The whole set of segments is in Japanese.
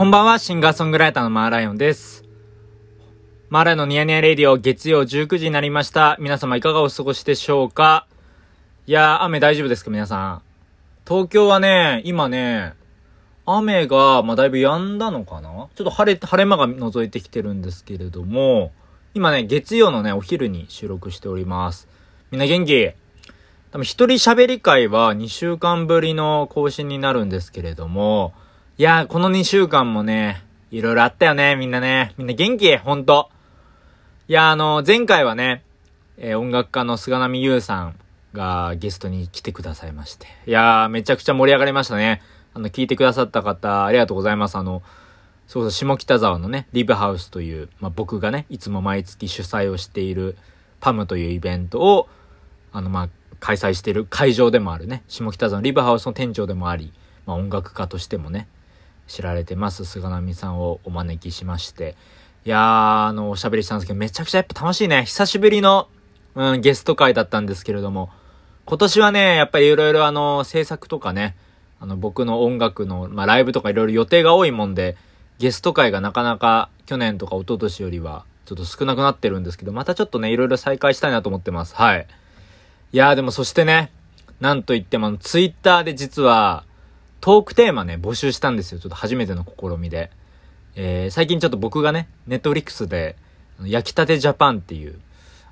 こんばんは、シンガーソングライターのマーライオンです。マーライオンのニヤニヤレディオ月曜19時になりました。皆様いかがお過ごしでしょうか？いやー、雨大丈夫ですか皆さん？東京はね、今ね、雨が、まあ、だいぶ止んだのかな？ちょっと晴れ、晴れ間が覗いてきてるんですけれども、今ね、月曜のね、お昼に収録しております。みんな元気？多分一人喋り会は2週間ぶりの更新になるんですけれども、いやー、この2週間もね、いろいろあったよね、みんなね。みんな元気？ほんと。いや、あの、前回はね、えー、音楽家の菅波優さんがゲストに来てくださいまして。いやー、めちゃくちゃ盛り上がりましたね。あの、聞いてくださった方、ありがとうございます。あの、そうそう、下北沢のね、リブハウスという、まあ、僕がね、いつも毎月主催をしている、パムというイベントを、あの、まあ、開催している会場でもあるね、下北沢のリブハウスの店長でもあり、まあ、音楽家としてもね、知られてます、菅波さんをお招きしまして、いやー、あの、おしゃべりしたんですけど、めちゃくちゃやっぱ楽しいね。久しぶりの、うん、ゲスト会だったんですけれども、今年はね、やっぱりいろいろあの、制作とかね、あの、僕の音楽の、まあ、ライブとかいろいろ予定が多いもんで、ゲスト会がなかなか去年とか一昨年よりは、ちょっと少なくなってるんですけど、またちょっとね、いろいろ再開したいなと思ってます。はい。いやーでもそしてね、なんといってもツイッターで実は、トークテーマね、募集したんですよ。ちょっと初めての試みで。えー、最近ちょっと僕がね、ネットフリックスで、焼きたてジャパンっていう、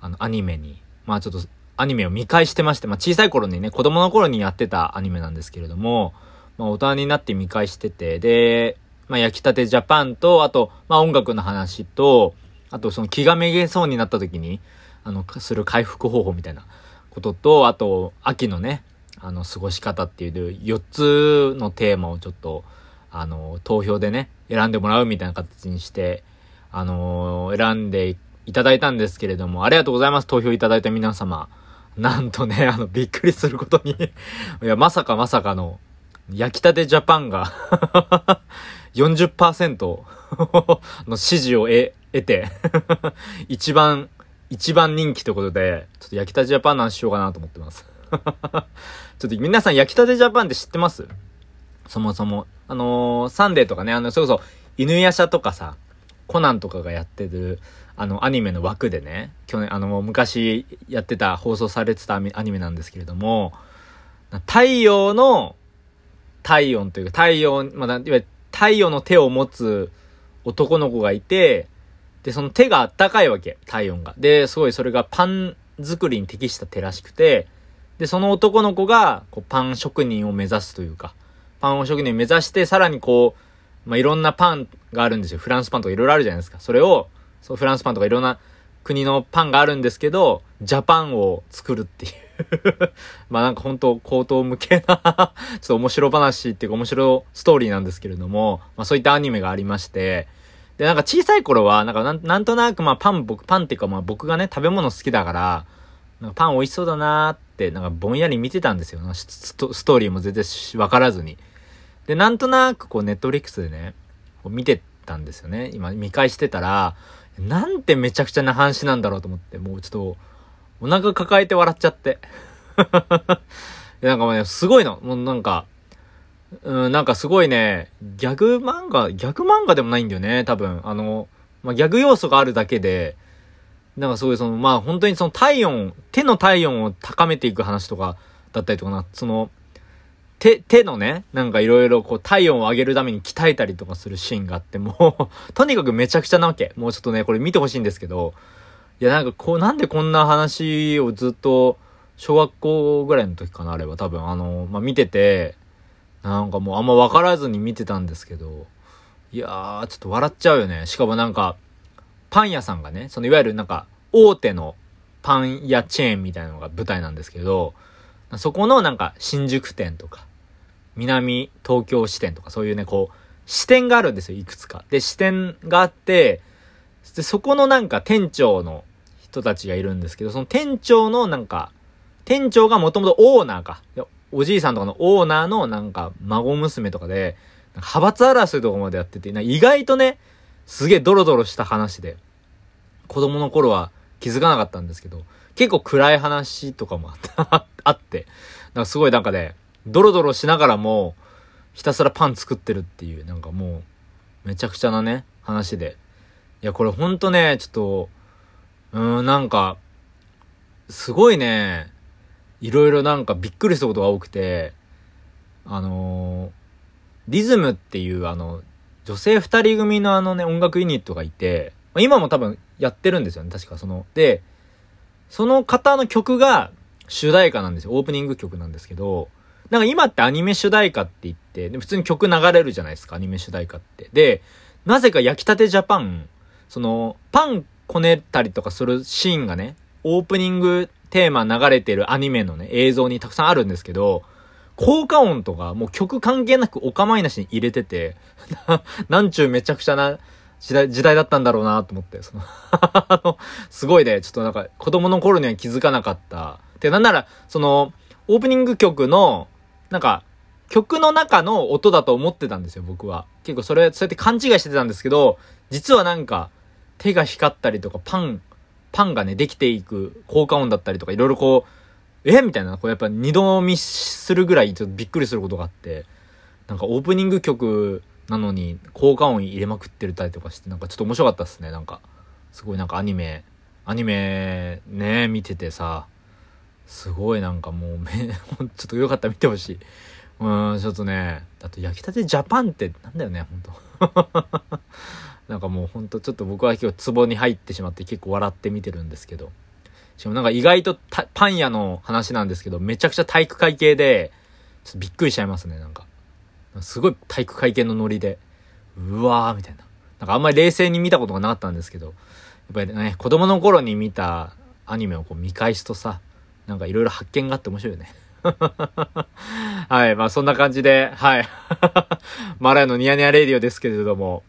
あの、アニメに、まあちょっと、アニメを見返してまして、まあ小さい頃にね、子供の頃にやってたアニメなんですけれども、まあ大人になって見返してて、で、まあ焼きたてジャパンと、あと、まあ音楽の話と、あとその気がめげそうになった時に、あの、する回復方法みたいなことと、あと、秋のね、あの、過ごし方っていう4つのテーマをちょっと、あの、投票でね、選んでもらうみたいな形にして、あの選んでいただいたんですけれども、ありがとうございます、投票いただいた皆様。なんとね、あの、びっくりすることに いや、まさかまさかの、焼きたてジャパンが 40%の支持を得、て一番一番人気ということで、ちょっと焼きたてジャパンなんしようかなと思ってます ちょっと皆さん焼きたてジャパンって知ってます？そもそも。あのー、サンデーとかね、あの、それこそ、犬夜叉とかさ、コナンとかがやってる、あの、アニメの枠でね、去年、あの、昔やってた、放送されてたアニメなんですけれども、太陽の、体温というか、太陽、まあ、いわゆる太陽の手を持つ男の子がいて、で、その手があったかいわけ、体温が。で、すごいそれがパン作りに適した手らしくて、で、その男の子が、こう、パン職人を目指すというか、パン職人を目指して、さらにこう、まあ、いろんなパンがあるんですよ。フランスパンとかいろいろあるじゃないですか。それを、そう、フランスパンとかいろんな国のパンがあるんですけど、ジャパンを作るっていう まあなんか本当高等向けなちょっと面白話っていうか面白ストーリーなんですけれども、まあそういったアニメがありまして、で、なんか小さい頃は、なんかなんなんとなくまあパン、僕、パンっていうかまあ僕がね、食べ物好きだから、なんかパン美味しそうだなーっって、なんかぼんやり見てたんですよ。ストーリーも全然わからずに。で、なんとなくこうネットフリックスでね、こう見てたんですよね。今見返してたら、なんてめちゃくちゃな話なんだろうと思って、もうちょっと、お腹抱えて笑っちゃって。なんかもうね、すごいの。もうなんか、うん、なんかすごいね、ギャグ漫画、ギャグ漫画でもないんだよね、多分。あの、まあ、ギャグ要素があるだけで、なんかそういうその、まあ本当にその体温、手の体温を高めていく話とかだったりとかな、その、手、手のね、なんかいろいろこう体温を上げるために鍛えたりとかするシーンがあって、もう とにかくめちゃくちゃなわけ。もうちょっとね、これ見てほしいんですけど、いやなんかこう、なんでこんな話をずっと、小学校ぐらいの時かな、あれば多分、あの、まあ、見てて、なんかもうあんま分からずに見てたんですけど、いやー、ちょっと笑っちゃうよね。しかもなんか、パン屋さんがね、そのいわゆるなんか、大手のパン屋チェーンみたいなのが舞台なんですけど、そこのなんか、新宿店とか、南東京支店とか、そういうね、こう、支店があるんですよ、いくつか。で、支店があって、そこのなんか店長の人たちがいるんですけど、その店長のなんか、店長がもともとオーナーか。おじいさんとかのオーナーのなんか孫娘とかで、派閥争いとかまでやってて、意外とね、すげえドロドロした話で、子供の頃は気づかなかったんですけど、結構暗い話とかも あって、なんかすごいなんかね、ドロドロしながらも、ひたすらパン作ってるっていう、なんかもう、めちゃくちゃなね、話で。いや、これほんとね、ちょっと、うーん、なんか、すごいね、いろいろなんかびっくりしたことが多くて、あのー、リズムっていうあの、女性二人組のあのね、音楽ユニットがいて、今も多分やってるんですよね、確かその。で、その方の曲が主題歌なんですよ。オープニング曲なんですけど、なんか今ってアニメ主題歌って言って、で普通に曲流れるじゃないですか、アニメ主題歌って。で、なぜか焼きたてジャパン、その、パンこねたりとかするシーンがね、オープニングテーマ流れてるアニメのね、映像にたくさんあるんですけど、効果音とかもう曲関係なくお構いなしに入れてて、なんちゅうめちゃくちゃな時代、時代だったんだろうなと思って、その の、すごいね、ちょっとなんか子供の頃には気づかなかった。で、なんなら、その、オープニング曲の、なんか、曲の中の音だと思ってたんですよ、僕は。結構それ、そうやって勘違いしてたんですけど、実はなんか、手が光ったりとか、パン、パンがね、できていく効果音だったりとか、いろいろこう、え？みたいな、こうやっぱ二度見するぐらいちょっとびっくりすることがあって、なんかオープニング曲なのに効果音入れまくってるたりとかして、なんかちょっと面白かったっすね、なんか。すごいなんかアニメ、アニメね、見ててさ、すごいなんかもうめ、ちょっとよかったら見てほしい。うん、ちょっとね、あと焼きたてジャパンってなんだよね、ほんと。なんかもうほんとちょっと僕は今日ツボに入ってしまって結構笑って見てるんですけど。しかもなんか意外とパン屋の話なんですけど、めちゃくちゃ体育会系で、ちょっとびっくりしちゃいますね、なんか。すごい体育会系のノリで、うわーみたいな。なんかあんまり冷静に見たことがなかったんですけど、やっぱりね、子供の頃に見たアニメをこう見返すとさ、なんかいろいろ発見があって面白いよね。はい。まあそんな感じで、はい。マラヤのニヤニヤレディオですけれども、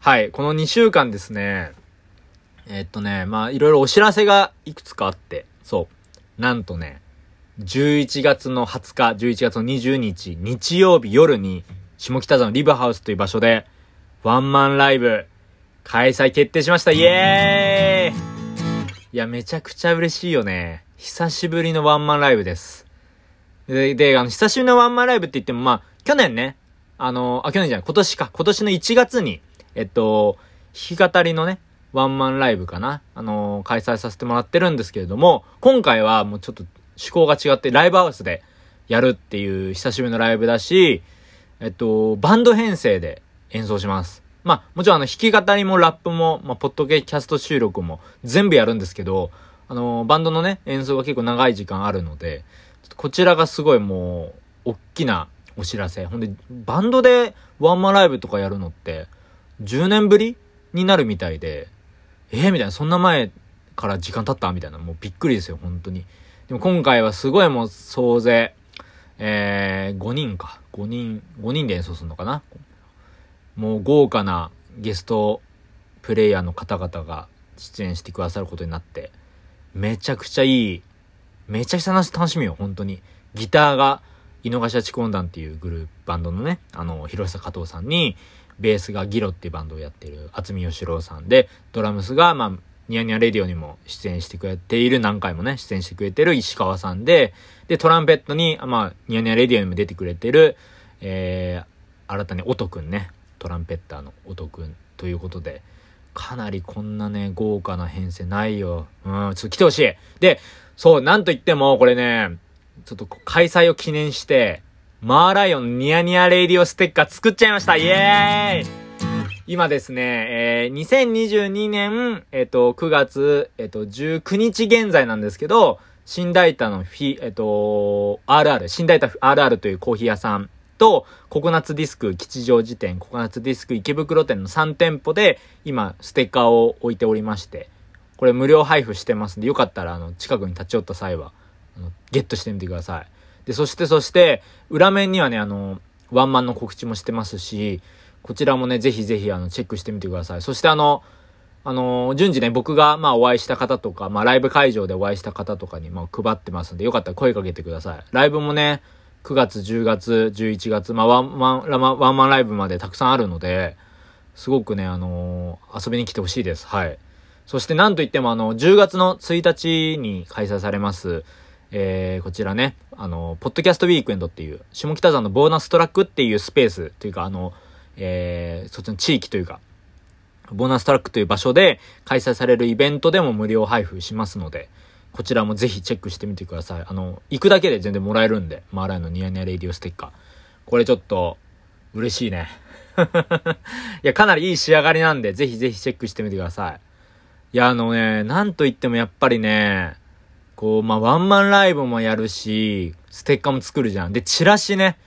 はい。この2週間ですね、え、っとね、まあいろいろお知らせがいくつかあって、そう。なんとね、11月の20日、11月の20日、日曜日夜に、下北沢のリブハウスという場所で、ワンマンライブ、開催決定しましたイエーイいや、めちゃくちゃ嬉しいよね。久しぶりのワンマンライブです。で、で、あの、久しぶりのワンマンライブって言っても、まあ、去年ね、あの、あ、去年じゃない、今年か、今年の1月に、えっと、弾き語りのね、ワンマンライブかな、あの開催させてもらってるんですけれども、今回はもうちょっと趣向が違ってライブハウスでやるっていう久しぶりのライブだし、えっと、バンド編成で演奏します。まあ、もちろんあの、弾き語りもラップも、まあ、ポッドキャスト収録も全部やるんですけど、あの、バンドのね、演奏が結構長い時間あるので、こちらがすごいもう、大きなお知らせ。ほんで、バンドでワンマンライブとかやるのって、10年ぶりになるみたいで、えー、みたいな、そんな前から時間経った？みたいな、もうびっくりですよ、本当に。でも今回はすごいもう総勢、えー、5人か。5人、5人で演奏するのかな？もう豪華なゲストプレイヤーの方々が出演してくださることになって、めちゃくちゃいい、めちゃくちゃ楽しみよ、本当に。ギターが、井の頭チコンダンっていうグループ、バンドのね、あの、広瀬加藤さんに、ベースがギロっていうバンドをやってる渥美義郎さんで、ドラムスが、まあ、ニヤニヤレディオにも出演してくれている、何回もね、出演してくれてる石川さんで、で、トランペットに、まあ、ニヤニヤレディオにも出てくれてる、えー、新たに音くんね、トランペッターの音くんということで、かなりこんなね、豪華な編成ないよ。うん、ちょっと来てほしい。で、そう、なんと言っても、これね、ちょっと開催を記念して、マーライオンニヤニヤレイディオステッカー作っちゃいました。イエーイ。今ですね、えー、2022年、えっ、ー、と、9月、えっ、ー、と、19日現在なんですけど、新大田のフィ、えっ、と、RR、新大田 RR というコーヒー屋さんと、ココナッツディスク吉祥寺店、ココナッツディスク池袋店の3店舗で、今、ステッカーを置いておりまして、これ無料配布してますんで、よかったら、あの、近くに立ち寄った際は、ゲットしてみてください。で、そして、そして、裏面にはね、あの、ワンマンの告知もしてますし、こちらもね、ぜひぜひあの、チェックしてみてください。そしてあの、あの、順次ね、僕がまあお会いした方とか、まあライブ会場でお会いした方とかにまあ配ってますんで、よかったら声かけてください。ライブもね、9月、10月、11月、まあワンマン、ワンマンライブまでたくさんあるので、すごくね、あのー、遊びに来てほしいです。はい。そしてなんといってもあの、10月の1日に開催されます、えー、こちらね、あの、ポッドキャストウィークエンドっていう、下北沢のボーナストラックっていうスペースというか、あの、えー、そっちの地域というか、ボーナストラックという場所で開催されるイベントでも無料配布しますので、こちらもぜひチェックしてみてください。あの、行くだけで全然もらえるんで、マーライのニヤニヤレディオステッカー。これちょっと、嬉しいね。いや、かなりいい仕上がりなんで、ぜひぜひチェックしてみてください。いや、あのね、なんと言ってもやっぱりね、こう、まあ、ワンマンライブもやるし、ステッカーも作るじゃん。で、チラシね、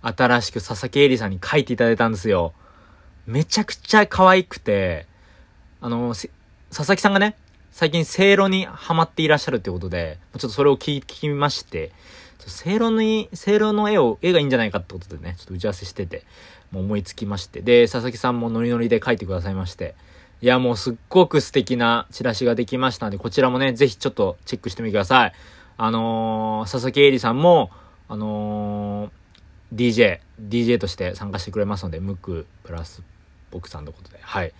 新しく佐々木絵里さんに書いていただいたんですよ。めちゃくちゃ可愛くて、あの、佐々木さんがね、最近、せいろにハマっていらっしゃるってことで、ちょっとそれを聞きまして、せいろに、せいろの絵を、絵がいいんじゃないかってことでね、ちょっと打ち合わせしてて、もう思いつきまして。で、佐々木さんもノリノリで書いてくださいまして。いや、もうすっごく素敵なチラシができましたんで、こちらもね、ぜひちょっとチェックしてみてください。あのー、佐々木絵里さんも、あのー、DJ、DJ として参加してくれますので、ムックプラス僕さんのことで、はい。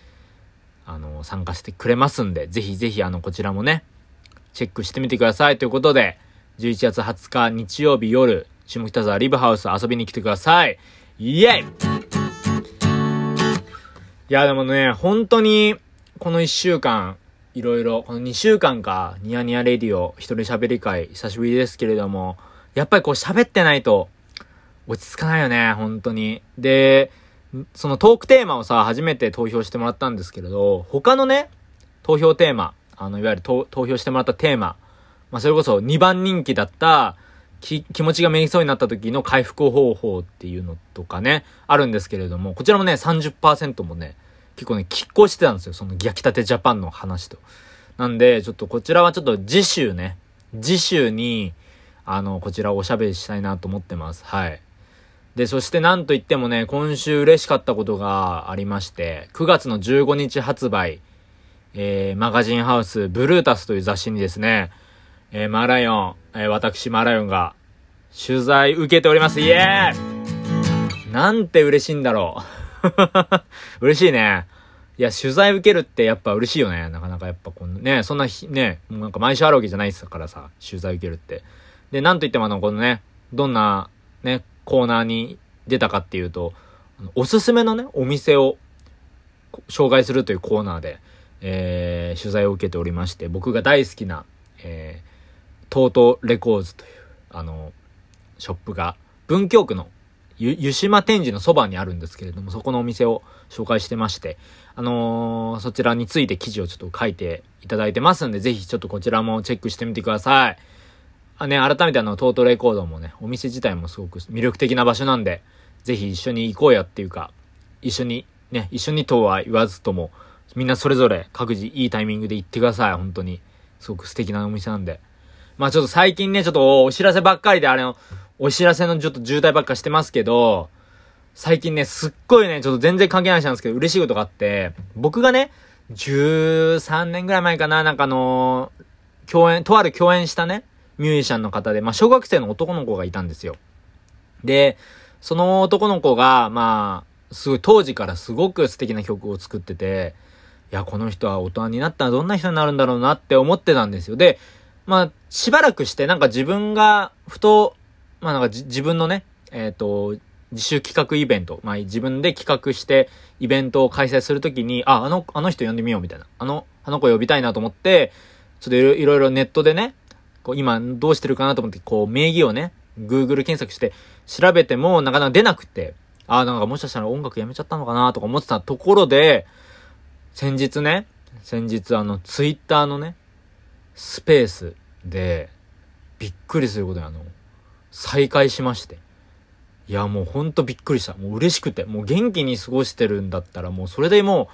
あの、参加してくれますんで、ぜひぜひあの、こちらもね、チェックしてみてください。ということで、11月20日日曜日夜、下北沢リブハウス遊びに来てください。イエイいや、でもね、本当に、この1週間、いろいろ、この2週間か、ニヤニヤレディオ、一人喋り会、久しぶりですけれども、やっぱりこう喋ってないと、落ち着かないよね、本当に。で、そのトークテーマをさ、初めて投票してもらったんですけれど、他のね、投票テーマ、あの、いわゆる投票してもらったテーマ、まあ、それこそ2番人気だった、気持ちがめいそうになった時の回復方法っていうのとかね、あるんですけれども、こちらもね、30%もね、結構ね、拮抗してたんですよ。その焼きたてジャパンの話と。なんで、ちょっとこちらはちょっと次週ね、次週に、あの、こちらおしゃべりしたいなと思ってます。はい。で、そしてなんといってもね、今週嬉しかったことがありまして、9月の15日発売、えー、マガジンハウス、ブルータスという雑誌にですね、えー、マーライオン、えー、私マーライオンが、取材受けております。イエーイなんて嬉しいんだろう。嬉しいね。いや、取材受けるってやっぱ嬉しいよね。なかなかやっぱこのね、そんな日、ね、もうなんか毎週あるわけじゃないですからさ、取材受けるって。で、なんといってもあの、このね、どんな、ね、コーナーに出たかっていうと、おすすめのね、お店を紹介するというコーナーで、えー、取材を受けておりまして、僕が大好きな、えトートレコーズという、あの、ショップが、文京区の湯島天神のそばにあるんですけれども、そこのお店を紹介してまして、あのー、そちらについて記事をちょっと書いていただいてますんで、ぜひちょっとこちらもチェックしてみてください。あね、改めてあの、トートレコードもね、お店自体もすごく魅力的な場所なんで、ぜひ一緒に行こうやっていうか、一緒に、ね、一緒にとは言わずとも、みんなそれぞれ各自いいタイミングで行ってください、本当に。すごく素敵なお店なんで。まあちょっと最近ね、ちょっとお知らせばっかりであれの、お知らせのちょっと渋滞ばっかしてますけど、最近ね、すっごいね、ちょっと全然関係ない話なんですけど、嬉しいことがあって、僕がね、13年ぐらい前かな、なんかあのー、共演、とある共演したね、ミュージシャンの方で、まあ、小学生の男の子がいたんですよ。で、その男の子が、まあ、すごい、当時からすごく素敵な曲を作ってて、いや、この人は大人になったらどんな人になるんだろうなって思ってたんですよ。で、まあ、しばらくしてなんか自分が、ふと、まあなんか自分のね、えっ、ー、と、自主企画イベント、まあ自分で企画してイベントを開催するときに、あ、あの、あの人呼んでみようみたいな。あの、あの子呼びたいなと思って、ちょっといろいろネットでね、こう今どうしてるかなと思って、こう名義をね、Google 検索して調べてもなかなか出なくて、ああ、なんかもしかしたら音楽やめちゃったのかなとか思ってたところで、先日ね、先日あの、Twitter のね、スペースで、びっくりすることにあの、再開しまして。いや、もうほんとびっくりした。もう嬉しくて。もう元気に過ごしてるんだったら、もうそれでも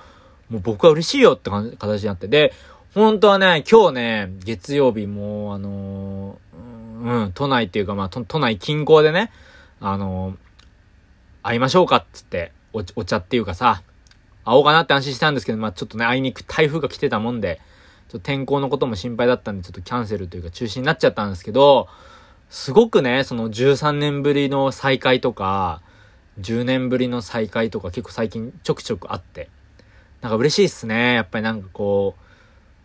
う、もう僕は嬉しいよって感じ形になって。で、本当はね、今日ね、月曜日もう、あのー、うん、都内っていうか、まあ、都内近郊でね、あのー、会いましょうかっつって、おお茶っていうかさ、会おうかなって安心したんですけど、まあ、ちょっとね、あいにく台風が来てたもんで、ちょっと天候のことも心配だったんで、ちょっとキャンセルというか中止になっちゃったんですけど、すごくね、その13年ぶりの再会とか、10年ぶりの再会とか結構最近ちょくちょくあって、なんか嬉しいっすね。やっぱりなんかこ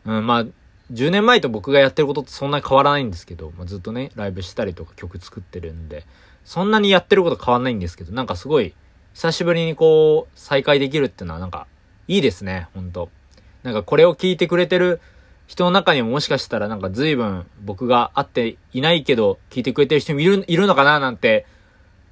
う、うん、まあ、10年前と僕がやってることってそんなに変わらないんですけど、まあ、ずっとね、ライブしたりとか曲作ってるんで、そんなにやってること変わんないんですけど、なんかすごい久しぶりにこう、再会できるっていうのはなんか、いいですね、ほんと。なんかこれを聞いてくれてる人の中にももしかしたらなんか随分僕が会っていないけど、聞いてくれてる人もいる、いるのかななんて、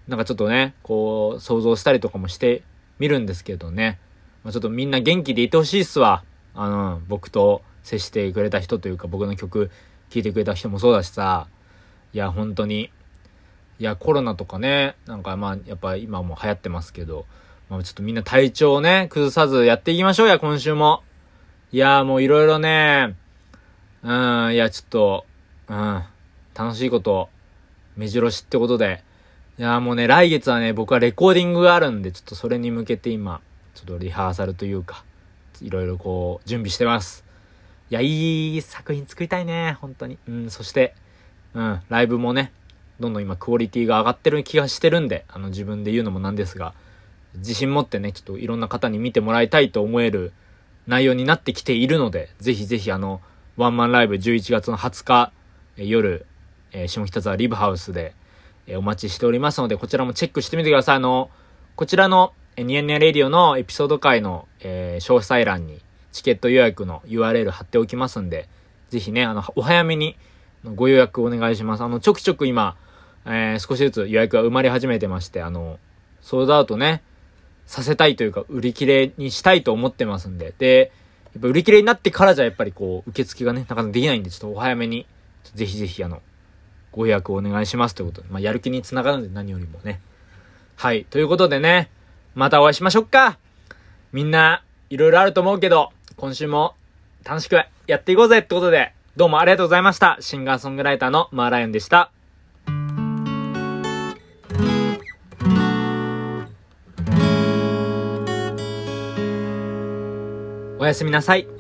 なんかちょっとね、こう、想像したりとかもしてみるんですけどね。まあ、ちょっとみんな元気でいてほしいっすわ。あの、僕と接してくれた人というか、僕の曲聴いてくれた人もそうだしさ、いや、本当に、いや、コロナとかね、なんかまあ、やっぱ今も流行ってますけど、まあちょっとみんな体調をね、崩さずやっていきましょうや、今週も。いや、もういろいろね、うん、いや、ちょっと、うん、楽しいこと、目白しってことで、いや、もうね、来月はね、僕はレコーディングがあるんで、ちょっとそれに向けて今、ちょっとリハーサルというか、いろいろこう、準備してます。いや、いい作品作りたいね、本当に。うん、そして、うん、ライブもね、どんどん今クオリティが上がってる気がしてるんで、あの自分で言うのもなんですが、自信持ってね、ちょっといろんな方に見てもらいたいと思える内容になってきているので、ぜひぜひあの、ワンマンライブ11月の20日、え夜、えー、下北沢リブハウスで、えー、お待ちしておりますので、こちらもチェックしてみてください。あの、こちらの、えニヤニヤレディオのエピソード回の、えー、詳細欄にチケット予約の URL 貼っておきますんで、ぜひね、あの、お早めにご予約お願いします。あの、ちょくちょく今、えー、少しずつ予約が生まれ始めてまして、あの、ソードアウトね、させたいというか、売り切れにしたいと思ってますんで、で、やっぱ売り切れになってからじゃやっぱりこう、受付がね、なかなかできないんで、ちょっとお早めに、ぜひぜひあの、ご予約お願いしますということで、まあ、やる気につながるんで何よりもね。はい、ということでね、またお会いしましょうかみんな、いろいろあると思うけど、今週も楽しくやっていこうぜってことで、どうもありがとうございました。シンガーソングライターのマーライオンでした。おやすみなさい。